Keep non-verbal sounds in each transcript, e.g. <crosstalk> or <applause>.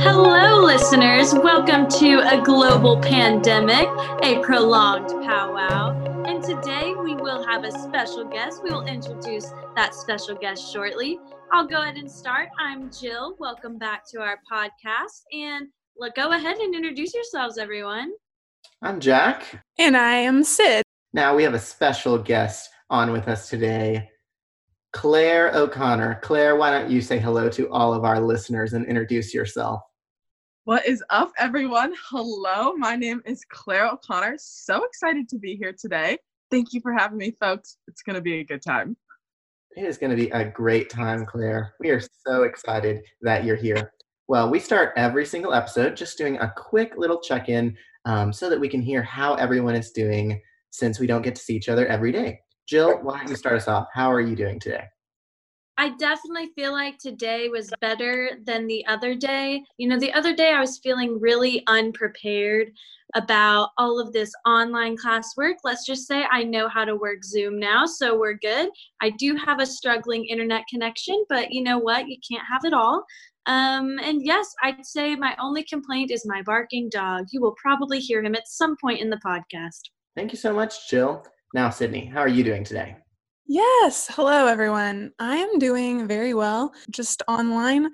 Hello, listeners. Welcome to a global pandemic, a prolonged powwow. And today we will have a special guest. We will introduce that special guest shortly. I'll go ahead and start. I'm Jill. Welcome back to our podcast. And look, go ahead and introduce yourselves, everyone. I'm Jack. And I am Sid. Now we have a special guest on with us today, Claire O'Connor. Claire, why don't you say hello to all of our listeners and introduce yourself? What is up, everyone? Hello, my name is Claire O'Connor. So excited to be here today. Thank you for having me, folks. It's going to be a good time. It is going to be a great time, Claire. We are so excited that you're here. Well, we start every single episode just doing a quick little check in um, so that we can hear how everyone is doing since we don't get to see each other every day. Jill, why don't you start us off? How are you doing today? I definitely feel like today was better than the other day. You know, the other day I was feeling really unprepared about all of this online classwork. Let's just say I know how to work Zoom now, so we're good. I do have a struggling internet connection, but you know what? You can't have it all. Um, and yes, I'd say my only complaint is my barking dog. You will probably hear him at some point in the podcast. Thank you so much, Jill. Now, Sydney, how are you doing today? Yes. Hello, everyone. I am doing very well. Just online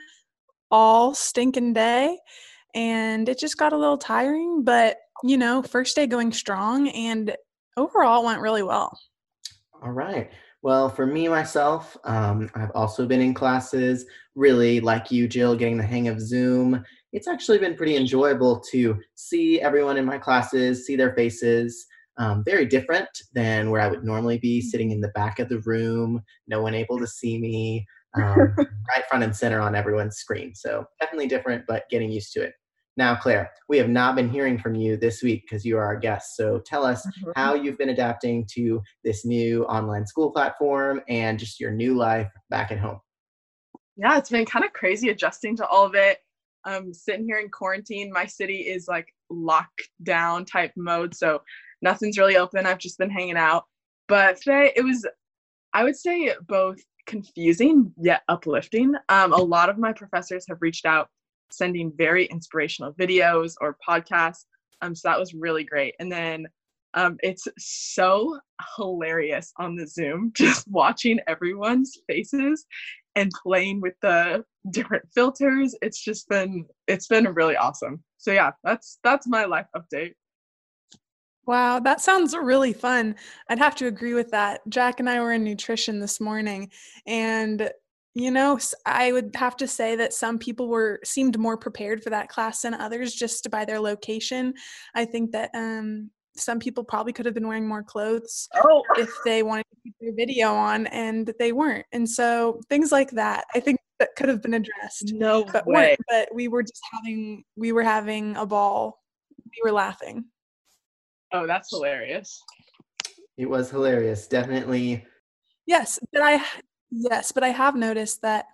all stinking day. And it just got a little tiring, but you know, first day going strong and overall went really well. All right. Well, for me, myself, um, I've also been in classes, really like you, Jill, getting the hang of Zoom. It's actually been pretty enjoyable to see everyone in my classes, see their faces. Um, very different than where I would normally be Mm. sitting in the back of the room, no one able to see me, um, <laughs> right front and center on everyone's screen. So definitely different, but getting used to it. Now, Claire, we have not been hearing from you this week because you are our guest. So tell us how you've been adapting to this new online school platform and just your new life back at home. Yeah, it's been kind of crazy adjusting to all of it. I'm sitting here in quarantine, my city is like lockdown type mode, so nothing's really open. I've just been hanging out. But today it was, I would say, both confusing yet uplifting. Um, a lot of my professors have reached out sending very inspirational videos or podcasts. Um, so that was really great. And then um, it's so hilarious on the Zoom, <laughs> just watching everyone's faces and playing with the different filters. It's just been it's been really awesome. So yeah, that's that's my life update. Wow, that sounds really fun. I'd have to agree with that. Jack and I were in nutrition this morning and you know, I would have to say that some people were seemed more prepared for that class than others just by their location. I think that um some people probably could have been wearing more clothes Oh, if they wanted to keep their video on and they weren't. And so things like that, I think that could have been addressed. no But way. but we were just having we were having a ball. We were laughing. Oh, that's hilarious. It was hilarious. Definitely. Yes, but I yes, but I have noticed that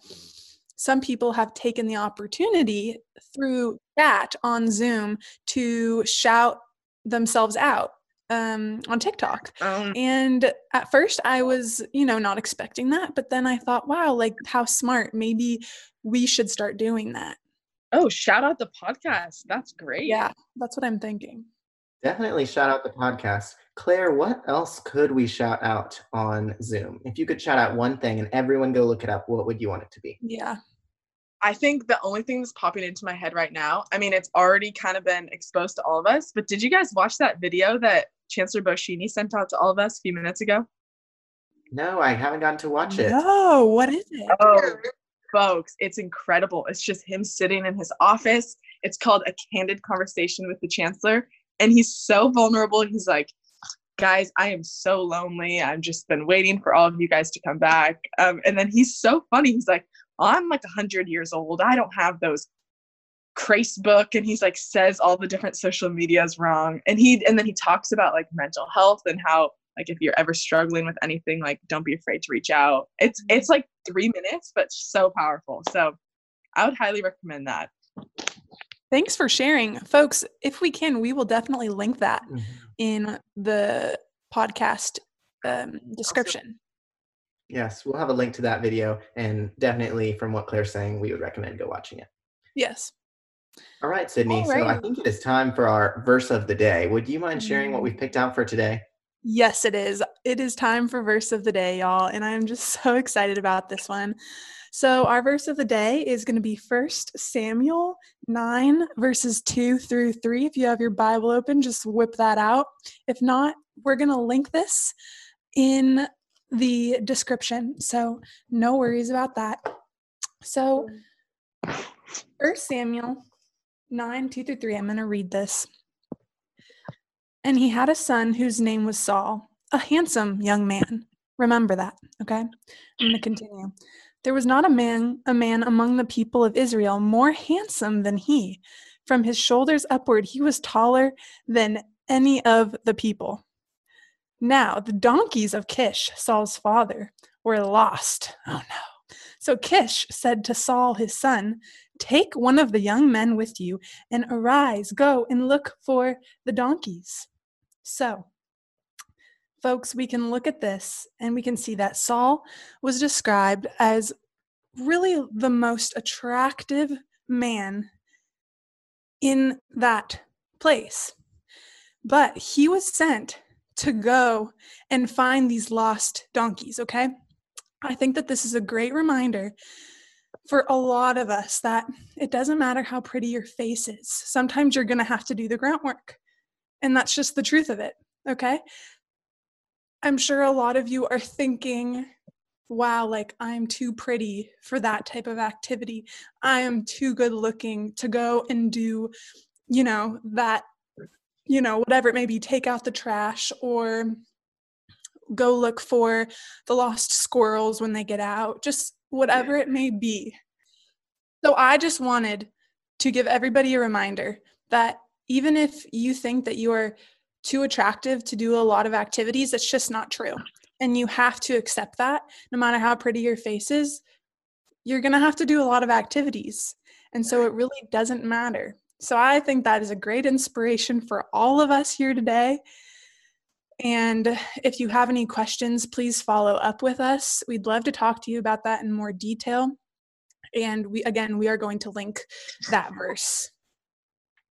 some people have taken the opportunity through chat on Zoom to shout themselves out um, on TikTok. Um, And at first I was, you know, not expecting that, but then I thought, wow, like how smart. Maybe we should start doing that. oh, shout out the podcast. That's great. Yeah, that's what I'm thinking. Definitely shout out the podcast. Claire, what else could we shout out on Zoom? If you could shout out one thing and everyone go look it up, what would you want it to be? Yeah. I think the only thing that's popping into my head right now, I mean, it's already kind of been exposed to all of us, but did you guys watch that video that Chancellor Boschini sent out to all of us a few minutes ago? No, I haven't gotten to watch it. No, what is it? Oh, folks, it's incredible. It's just him sitting in his office. It's called A Candid Conversation with the Chancellor. And he's so vulnerable. He's like, guys, I am so lonely. I've just been waiting for all of you guys to come back. Um, and then he's so funny. He's like, I'm like 100 years old. I don't have those Facebook and he's like says all the different social medias wrong and he and then he talks about like mental health and how like if you're ever struggling with anything like don't be afraid to reach out it's it's like three minutes but so powerful so i would highly recommend that Thanks for sharing. Folks, if we can, we will definitely link that Mhm. in the podcast um, description. Yes, we'll have a link to that video, and definitely from what Claire's saying, we would recommend go watching it. Yes. All right, Sydney. All right. So I think it is time for our verse of the day. Would you mind sharing what we've picked out for today? Yes, it is. It is time for verse of the day, y'all, and I am just <laughs> so excited about this one. So, our verse of the day is going to be First Samuel 9, verses 2 through 3. If you have your Bible open, just whip that out. If not, we're going to link this in the description. So, no worries about that. So, First Samuel 9, 2 through 3, I'm going to read this. And he had a son whose name was Saul, a handsome young man. Remember that, okay? I'm going to continue. There was not a man a man among the people of Israel more handsome than he. From his shoulders upward he was taller than any of the people. Now the donkeys of Kish, Saul's father, were lost. Oh no. So Kish said to Saul his son, Take one of the young men with you and arise, go and look for the donkeys. So folks, we can look at this and we can see that Saul was described as really the most attractive man in that place. But he was sent to go and find these lost donkeys, okay? I think that this is a great reminder for a lot of us that it doesn't matter how pretty your face is. Sometimes you're going to have to do the groundwork. And that's just the truth of it, okay? I'm sure a lot of you are thinking, wow, like I'm too pretty for that type of activity. I am too good looking to go and do, you know, that, you know, whatever it may be, take out the trash or go look for the lost squirrels when they get out, just whatever it may be. So I just wanted to give everybody a reminder that even if you think that you are too attractive to do a lot of activities. It's just not true. And you have to accept that no matter how pretty your face is, you're going to have to do a lot of activities. And so it really doesn't matter. So I think that is a great inspiration for all of us here today. And if you have any questions, please follow up with us. We'd love to talk to you about that in more detail. And we again, we are going to link that verse.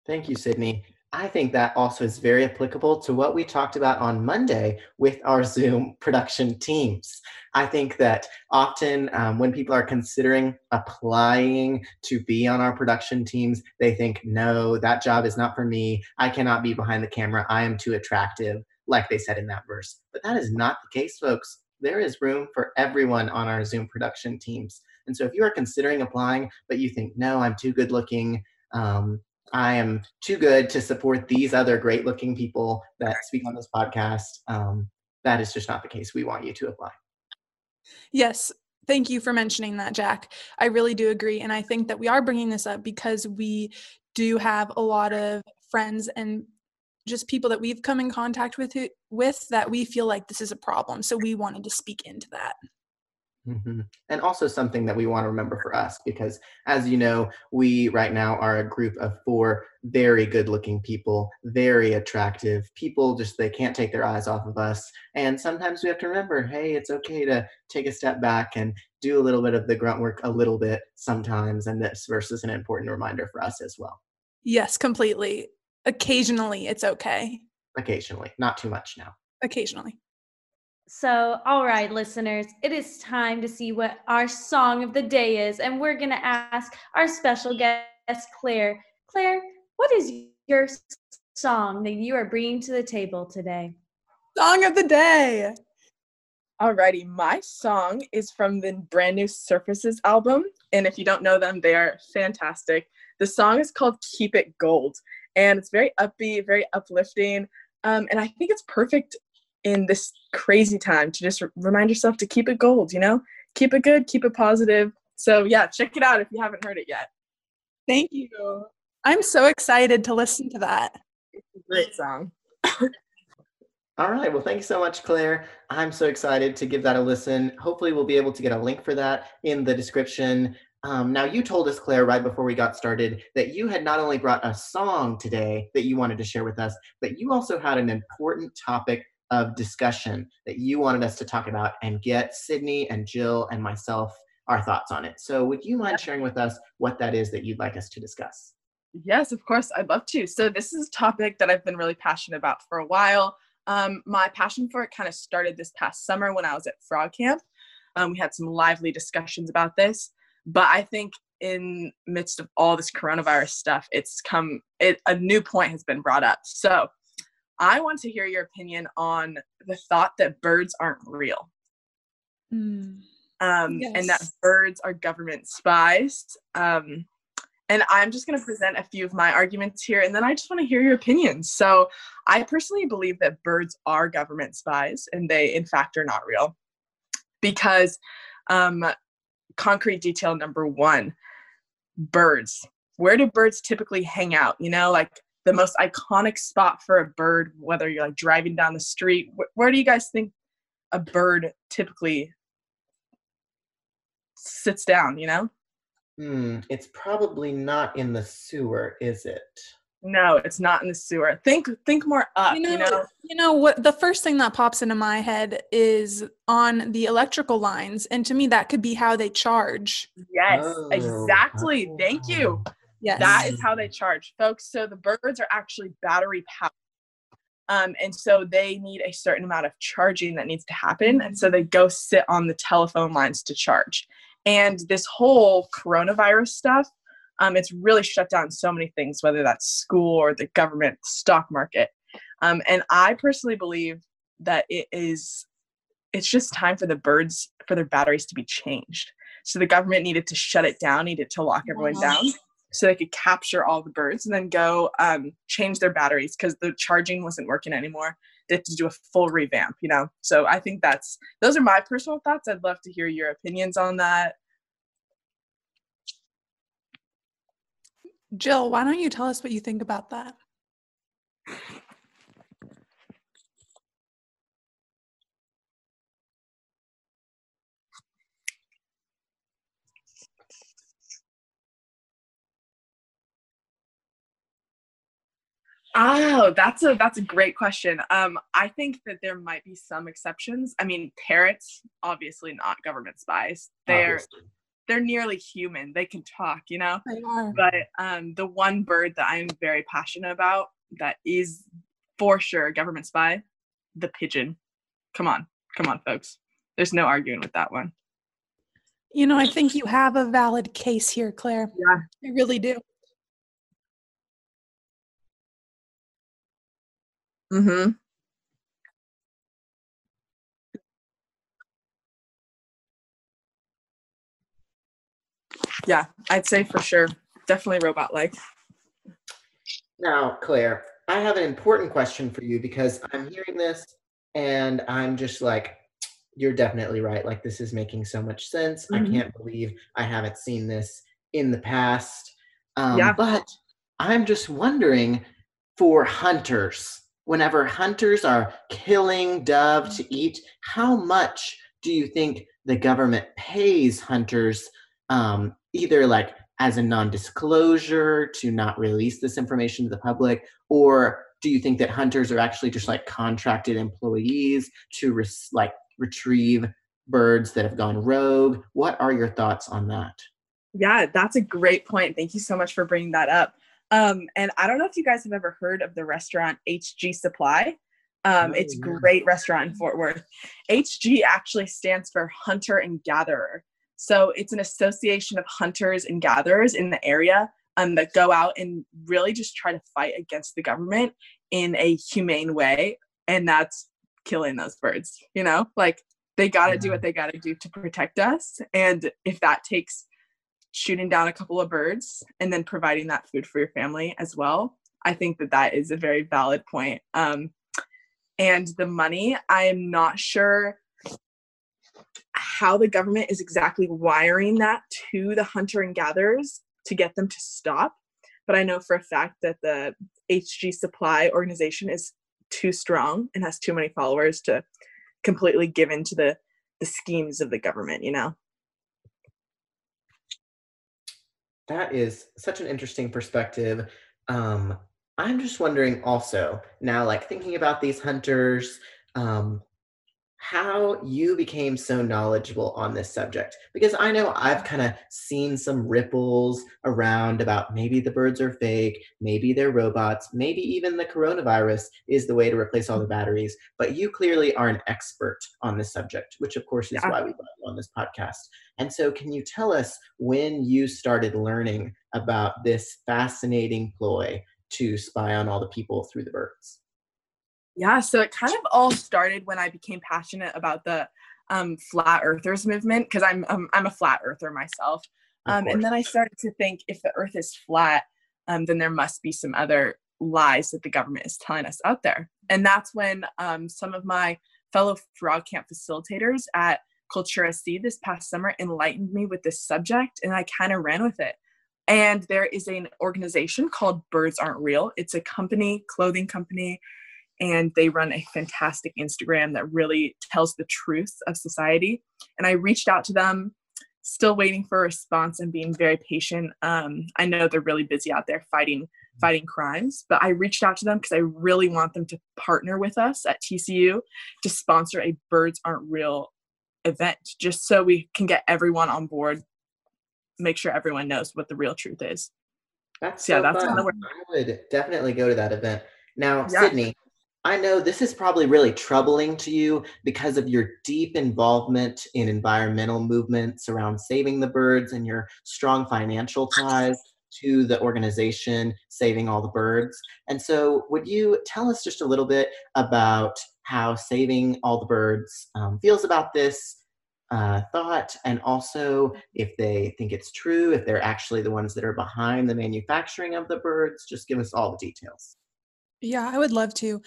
Thank you, Sydney. I think that also is very applicable to what we talked about on Monday with our Zoom production teams. I think that often um, when people are considering applying to be on our production teams, they think, no, that job is not for me. I cannot be behind the camera. I am too attractive, like they said in that verse. But that is not the case, folks. There is room for everyone on our Zoom production teams. And so if you are considering applying, but you think, no, I'm too good looking, um, I am too good to support these other great looking people that speak on this podcast. Um, that is just not the case. We want you to apply. Yes. Thank you for mentioning that, Jack. I really do agree. And I think that we are bringing this up because we do have a lot of friends and just people that we've come in contact with with that we feel like this is a problem so we wanted to speak into that Mm-hmm. And also something that we want to remember for us, because as you know, we right now are a group of four very good looking people, very attractive people, just they can't take their eyes off of us. And sometimes we have to remember hey, it's okay to take a step back and do a little bit of the grunt work a little bit sometimes. And this verse is an important reminder for us as well. Yes, completely. Occasionally, it's okay. Occasionally, not too much now. Occasionally. So, all right, listeners, it is time to see what our song of the day is. And we're going to ask our special guest, Claire. Claire, what is your song that you are bringing to the table today? Song of the day. Alrighty, my song is from the brand new Surfaces album. And if you don't know them, they are fantastic. The song is called Keep It Gold. And it's very upbeat, very uplifting. Um, and I think it's perfect in this crazy time to just remind yourself to keep it gold, you know? Keep it good, keep it positive. So, yeah, check it out if you haven't heard it yet. Thank you. I'm so excited to listen to that. great song. <coughs> All right. Well, thank you so much, Claire. I'm so excited to give that a listen. Hopefully, we'll be able to get a link for that in the description. Um, now, you told us, Claire, right before we got started, that you had not only brought a song today that you wanted to share with us, but you also had an important topic of discussion that you wanted us to talk about and get Sydney and Jill and myself our thoughts on it. So, would you mind sharing with us what that is that you'd like us to discuss? Yes, of course, I'd love to. So, this is a topic that I've been really passionate about for a while. Um, my passion for it kind of started this past summer when I was at Frog Camp. Um, we had some lively discussions about this, but I think in midst of all this coronavirus stuff, it's come it, a new point has been brought up. So, I want to hear your opinion on the thought that birds aren't real. Mm. Um, yes. and that birds are government spies. Um, and I'm just going to present a few of my arguments here, and then I just want to hear your opinions. So, I personally believe that birds are government spies, and they, in fact, are not real. Because, um, concrete detail number one birds. Where do birds typically hang out? You know, like the most iconic spot for a bird, whether you're like driving down the street, wh- where do you guys think a bird typically sits down, you know? Hmm, it's probably not in the sewer, is it? No, it's not in the sewer. Think think more up, you know, you know. You know what the first thing that pops into my head is on the electrical lines and to me that could be how they charge. Yes, oh, exactly. Oh, Thank you. Yes. That is how they charge, folks. So the birds are actually battery powered. Um, and so they need a certain amount of charging that needs to happen. And so they go sit on the telephone lines to charge. And this whole coronavirus stuff, um, it's really shut down so many things, whether that's school or the government, stock market. Um, and I personally believe that it is, it's just time for the birds, for their batteries to be changed. So the government needed to shut it down, needed to lock everyone down so they could capture all the birds and then go um, change their batteries because the charging wasn't working anymore. They had to do a full revamp, you know. So I think that's those are my personal thoughts. I'd love to hear your opinions on that. Jill, why don't you tell us what you think about that? Oh, that's a that's a great question. Um, I think that there might be some exceptions. I mean, parrots obviously not government spies. They're obviously. they're nearly human. They can talk, you know. They are. But um, the one bird that I'm very passionate about that is for sure a government spy, the pigeon. Come on, come on, folks. There's no arguing with that one. You know, I think you have a valid case here, Claire. Yeah, I really do. Mm-hmm. Yeah, I'd say for sure. Definitely robot like. Now, Claire, I have an important question for you because I'm hearing this and I'm just like, you're definitely right. Like, this is making so much sense. Mm-hmm. I can't believe I haven't seen this in the past. Um, yeah. But I'm just wondering for hunters, whenever hunters are killing dove to eat, how much do you think the government pays hunters um, either like as a non-disclosure to not release this information to the public or do you think that hunters are actually just like contracted employees to re- like retrieve birds that have gone rogue? What are your thoughts on that? Yeah that's a great point. Thank you so much for bringing that up um, and I don't know if you guys have ever heard of the restaurant HG Supply. Um, oh, it's a great restaurant in Fort Worth. HG actually stands for Hunter and Gatherer. So it's an association of hunters and gatherers in the area um, that go out and really just try to fight against the government in a humane way. And that's killing those birds, you know? Like they got to yeah. do what they got to do to protect us. And if that takes shooting down a couple of birds and then providing that food for your family as well. I think that that is a very valid point. Um, and the money, I am not sure how the government is exactly wiring that to the hunter and gatherers to get them to stop. But I know for a fact that the HG Supply organization is too strong and has too many followers to completely give in to the the schemes of the government, you know. That is such an interesting perspective. Um, I'm just wondering also now, like thinking about these hunters, um, how you became so knowledgeable on this subject because I know I've kind of seen some ripples around about maybe the birds are fake, maybe they're robots, maybe even the coronavirus is the way to replace all the mm-hmm. batteries. But you clearly are an expert on this subject, which of course is yeah. why we brought you on this podcast. And so, can you tell us when you started learning about this fascinating ploy to spy on all the people through the birds? Yeah, so it kind of all started when I became passionate about the um, flat earthers movement because I'm um, I'm a flat earther myself. Um, and then I started to think if the earth is flat, um, then there must be some other lies that the government is telling us out there. And that's when um, some of my fellow frog camp facilitators at Cultura C this past summer enlightened me with this subject, and I kind of ran with it. And there is an organization called Birds Aren't Real. It's a company, clothing company, and they run a fantastic Instagram that really tells the truth of society. And I reached out to them, still waiting for a response and being very patient. Um, I know they're really busy out there fighting fighting crimes, but I reached out to them because I really want them to partner with us at TCU to sponsor a Birds Aren't Real event, just so we can get everyone on board, make sure everyone knows what the real truth is. That's so yeah, that's fun. I would definitely go to that event. Now, yeah. Sydney, I know this is probably really troubling to you because of your deep involvement in environmental movements around saving the birds and your strong financial ties to the organization Saving All the Birds. And so, would you tell us just a little bit about how Saving All the Birds um, feels about this uh, thought, and also if they think it's true, if they're actually the ones that are behind the manufacturing of the birds? Just give us all the details. Yeah, I would love to.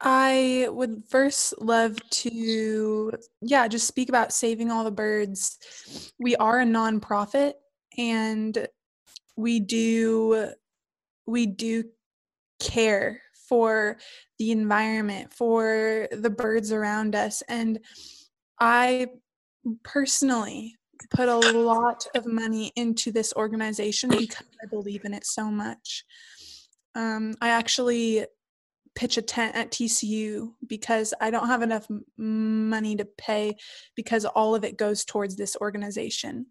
I would first love to, yeah, just speak about saving all the birds. We are a nonprofit and we do we do care for the environment, for the birds around us. And I personally put a lot of money into this organization because I believe in it so much. Um, I actually pitch a tent at TCU because I don't have enough money to pay because all of it goes towards this organization.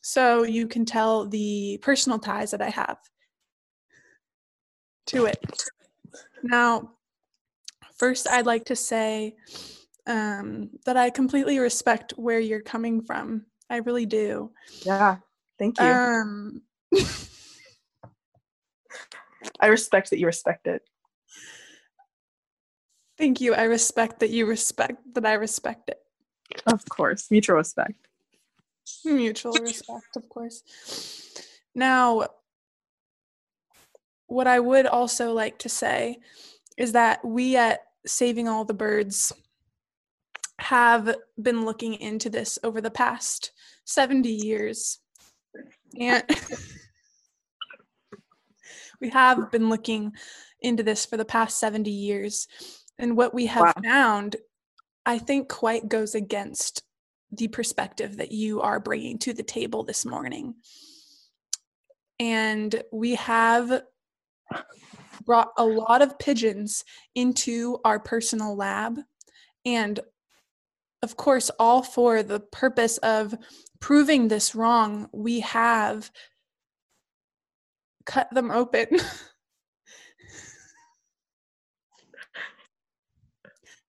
So you can tell the personal ties that I have to it. Now, first, I'd like to say um, that I completely respect where you're coming from. I really do. Yeah, thank you. Um, <laughs> I respect that you respect it. Thank you. I respect that you respect that I respect it. Of course, mutual respect. Mutual respect, of course. Now, what I would also like to say is that we at Saving All the Birds have been looking into this over the past 70 years. And <laughs> we have been looking into this for the past 70 years. And what we have wow. found, I think, quite goes against the perspective that you are bringing to the table this morning. And we have brought a lot of pigeons into our personal lab. And of course, all for the purpose of proving this wrong, we have cut them open. <laughs>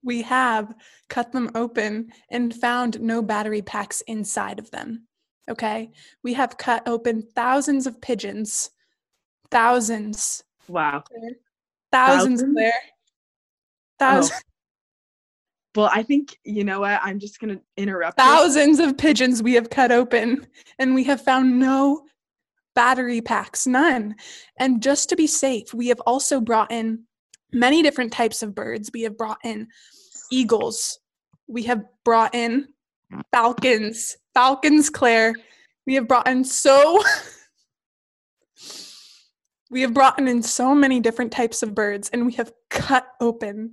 we have cut them open and found no battery packs inside of them. Okay. We have cut open thousands of pigeons. Thousands. Wow. Thousands, thousands? there. Thousands. Oh. <laughs> Well, I think, you know what? I'm just going to interrupt. Thousands of pigeons we have cut open, and we have found no battery packs, none. And just to be safe, we have also brought in many different types of birds. We have brought in eagles. We have brought in falcons. Falcons, Claire. We have brought in so <laughs> we have brought in so many different types of birds and we have cut open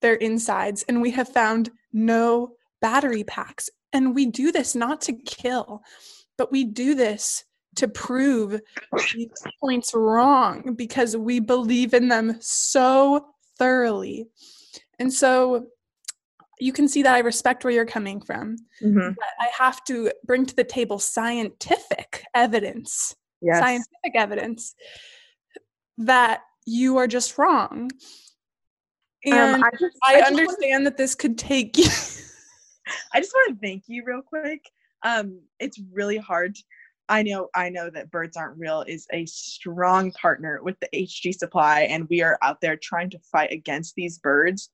their insides and we have found no battery packs. And we do this not to kill, but we do this to prove these points wrong because we believe in them so thoroughly. And so you can see that I respect where you're coming from. Mhm. But I have to bring to the table scientific evidence, Yes. scientific evidence that you are just wrong. And Um, I, just, I, just wanna- understand that this could take you. <laughs> I just want to thank you real quick. Um, it's really hard. I know, I know that Birds Aren't Real is a strong partner with the HG Supply, and we are out there trying to fight against these birds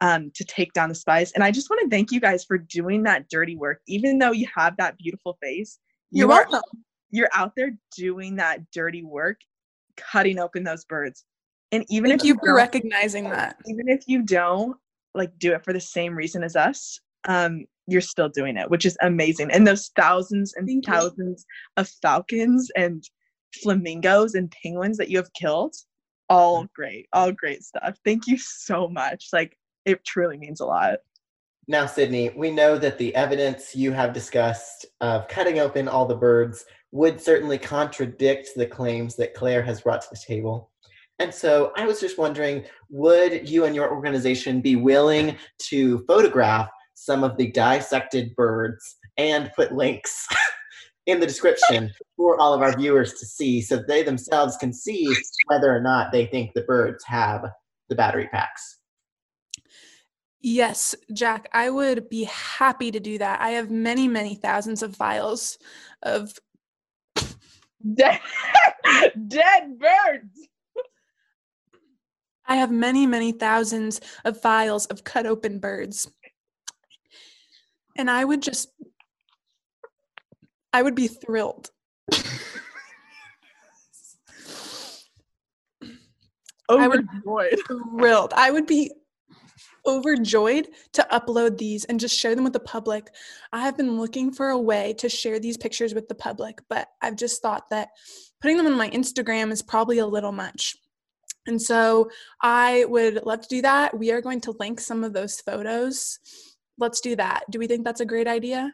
um, to take down the spies. And I just want to thank you guys for doing that dirty work, even though you have that beautiful face. You're you are- welcome. You're out there doing that dirty work, cutting open those birds. And even Thank if you for recognizing that. even if you don't like do it for the same reason as us um you're still doing it which is amazing. And those thousands and Thank you. thousands of falcons and flamingos and penguins that you have killed all mm-hmm. great all great stuff. Thank you so much. Like it truly means a lot. Now, Sydney, we know that the evidence you have discussed of cutting open all the birds would certainly contradict the claims that Claire has brought to the table. And so I was just wondering would you and your organization be willing to photograph some of the dissected birds and put links <laughs> in the description for all of our viewers to see so they themselves can see whether or not they think the birds have the battery packs? Yes, Jack, I would be happy to do that. I have many, many thousands of files of <laughs> dead, dead birds I have many, many thousands of files of cut open birds. And I would just I would be thrilled. <laughs> I would- overjoyed thrilled. I would be overjoyed to upload these and just share them with the public. I have been looking for a way to share these pictures with the public, but I've just thought that putting them on my Instagram is probably a little much. And so I would love to do that. We are going to link some of those photos. Let's do that. Do we think that's a great idea?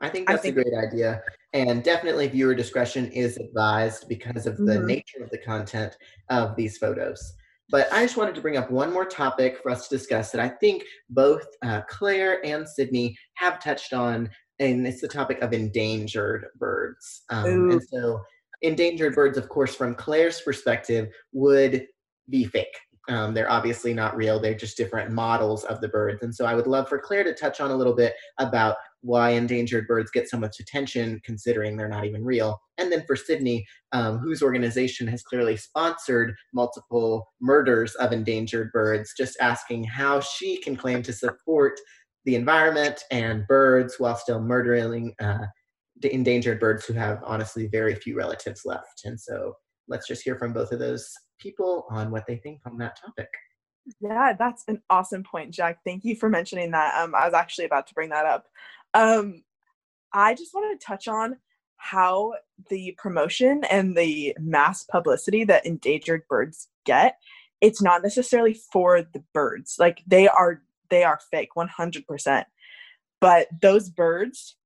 I think I that's think- a great idea. And definitely viewer discretion is advised because of the Mhm. nature of the content of these photos. But I just wanted to bring up one more topic for us to discuss that I think both uh, Claire and Sydney have touched on, and it's the topic of endangered birds. Um, and so, endangered birds, of course, from Claire's perspective, would be fake. Um, they're obviously not real, they're just different models of the birds. And so, I would love for Claire to touch on a little bit about why endangered birds get so much attention considering they're not even real. And then for Sydney, um, whose organization has clearly sponsored multiple murders of endangered birds, just asking how she can claim to support the environment and birds while still murdering uh, endangered birds who have honestly very few relatives left. And so let's just hear from both of those people on what they think on that topic. Yeah, that's an awesome point, Jack. Thank you for mentioning that. Um, I was actually about to bring that up. Um, I just want to touch on how the promotion and the mass publicity that endangered birds get. It's not necessarily for the birds. Like they are, they are fake, one hundred percent. But those birds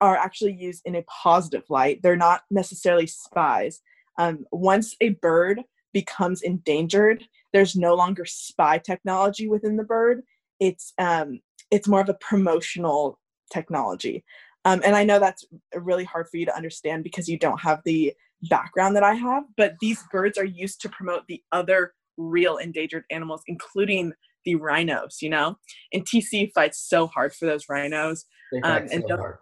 are actually used in a positive light. They're not necessarily spies. Um, once a bird becomes endangered, there's no longer spy technology within the bird it's um it's more of a promotional technology um, and i know that's really hard for you to understand because you don't have the background that i have but these birds are used to promote the other real endangered animals including the rhinos you know and tc fights so hard for those rhinos Um, and so hard.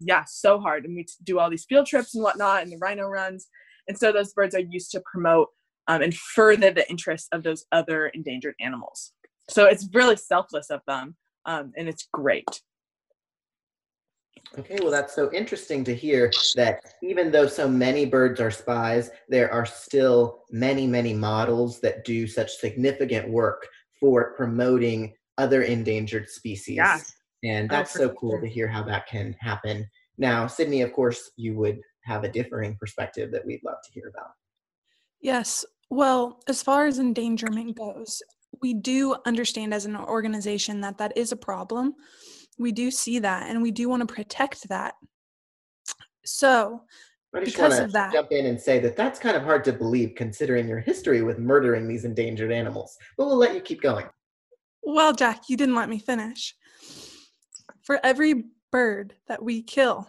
yeah, so hard. And we do all these field trips and whatnot and the rhino runs. And so those birds are used to promote um, and further the interests of those other endangered animals. So it's really selfless of them um, and it's great. Okay, well, that's so interesting to hear that even though so many birds are spies, there are still many, many models that do such significant work for promoting other endangered species. Yeah. And Oh, that's for so cool sure. to hear how that can happen. Now, Sydney, of course, you would have a differing perspective that we'd love to hear about. Yes. Well, as far as endangerment goes, we do understand as an organization that that is a problem. We do see that and we do want to protect that. So, I just Because want of to that. jump in and say that that's kind of hard to believe considering your history with murdering these endangered animals. But we'll let you keep going. Well, Jack, you didn't let me finish. For every bird that we kill,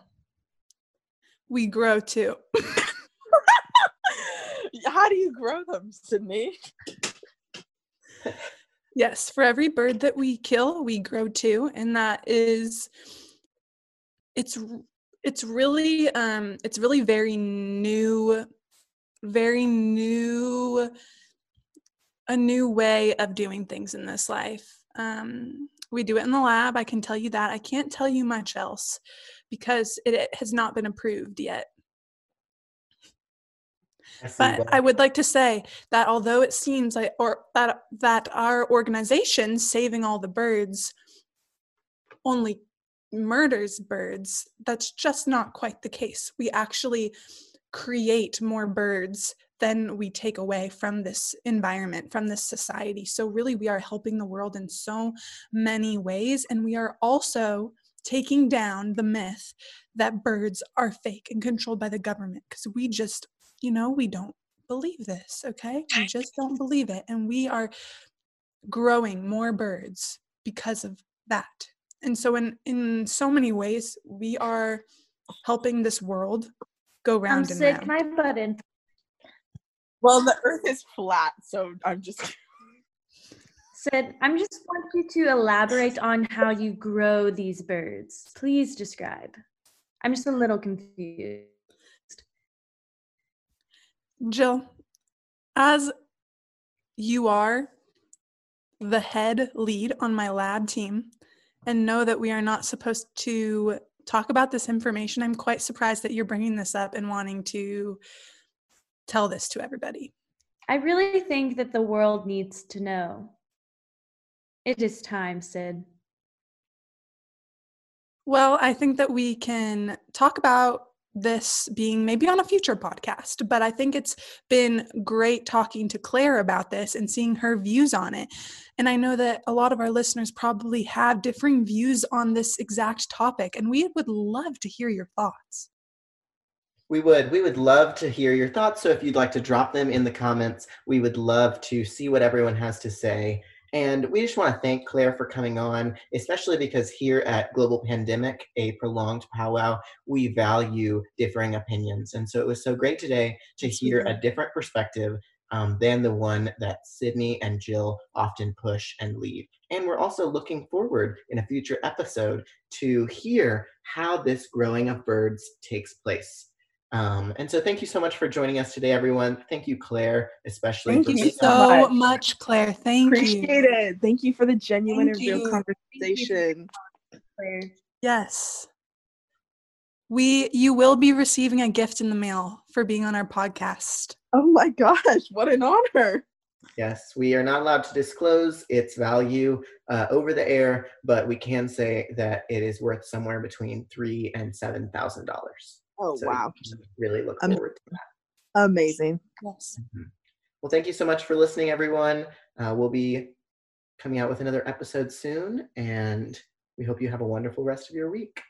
we grow two. <laughs> How do you grow them, Sydney? <laughs> yes, for every bird that we kill, we grow two, and that is it's it's really um it's really very new very new a new way of doing things in this life. Um, we do it in the lab. I can tell you that. I can't tell you much else because it, it has not been approved yet. But I would like to say that although it seems like or that that our organization saving all the birds only murders birds, that's just not quite the case. We actually create more birds than we take away from this environment, from this society. So, really, we are helping the world in so many ways. And we are also taking down the myth that birds are fake and controlled by the government because we just, you know, we don't believe this, okay? We just don't believe it. And we are growing more birds because of that. And so in in so many ways we are helping this world go round I'm and sick. round. My button. Well, the Earth is flat, so I'm just. <laughs> Sid, I'm just want you to elaborate on how you grow these birds. Please describe. I'm just a little confused. Jill, as you are the head lead on my lab team, and know that we are not supposed to talk about this information, I'm quite surprised that you're bringing this up and wanting to tell this to everybody? I really think that the world needs to know. It is time, Sid. Well, I think that we can talk about this being maybe on a future podcast, but I think it's been great talking to Claire about this and seeing her views on it. And I know that a lot of our listeners probably have differing views on this exact topic, and we would love to hear your thoughts. We would. We would love to hear your thoughts. So if you'd like to drop them in the comments, we would love to see what everyone has to say. And we just want to thank Claire for coming on, especially because here at Global Pandemic, a prolonged powwow, we value differing opinions. And so it was so great today to hear a different perspective um, than the one that Sydney and Jill often push and lead. And we're also looking forward in a future episode to hear how this growing of birds takes place. Um, and so thank you so much for joining us today, everyone. Thank you, Claire, especially. Thank you so much. much. Claire. Thank Appreciate you. Appreciate it. Thank you for the genuine thank and real you. conversation. Claire. Yes. We you will be receiving a gift in the mail for being on our podcast. Oh my gosh, what an honor. Yes, we are not allowed to disclose its value uh, over the air, but we can say that it is worth somewhere between three and seven thousand dollars. Oh so wow! Really look forward to that. Amazing. Yes. Mm-hmm. Well, thank you so much for listening, everyone. Uh, we'll be coming out with another episode soon, and we hope you have a wonderful rest of your week.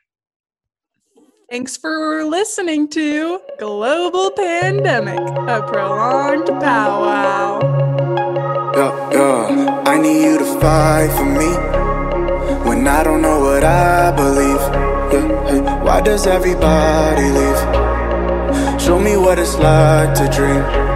Thanks for listening to Global Pandemic, a prolonged powwow. Yeah, yeah. I need you to fight for me when I don't know what I believe. Yeah, hey, why does everybody leave? Show me what it's like to dream.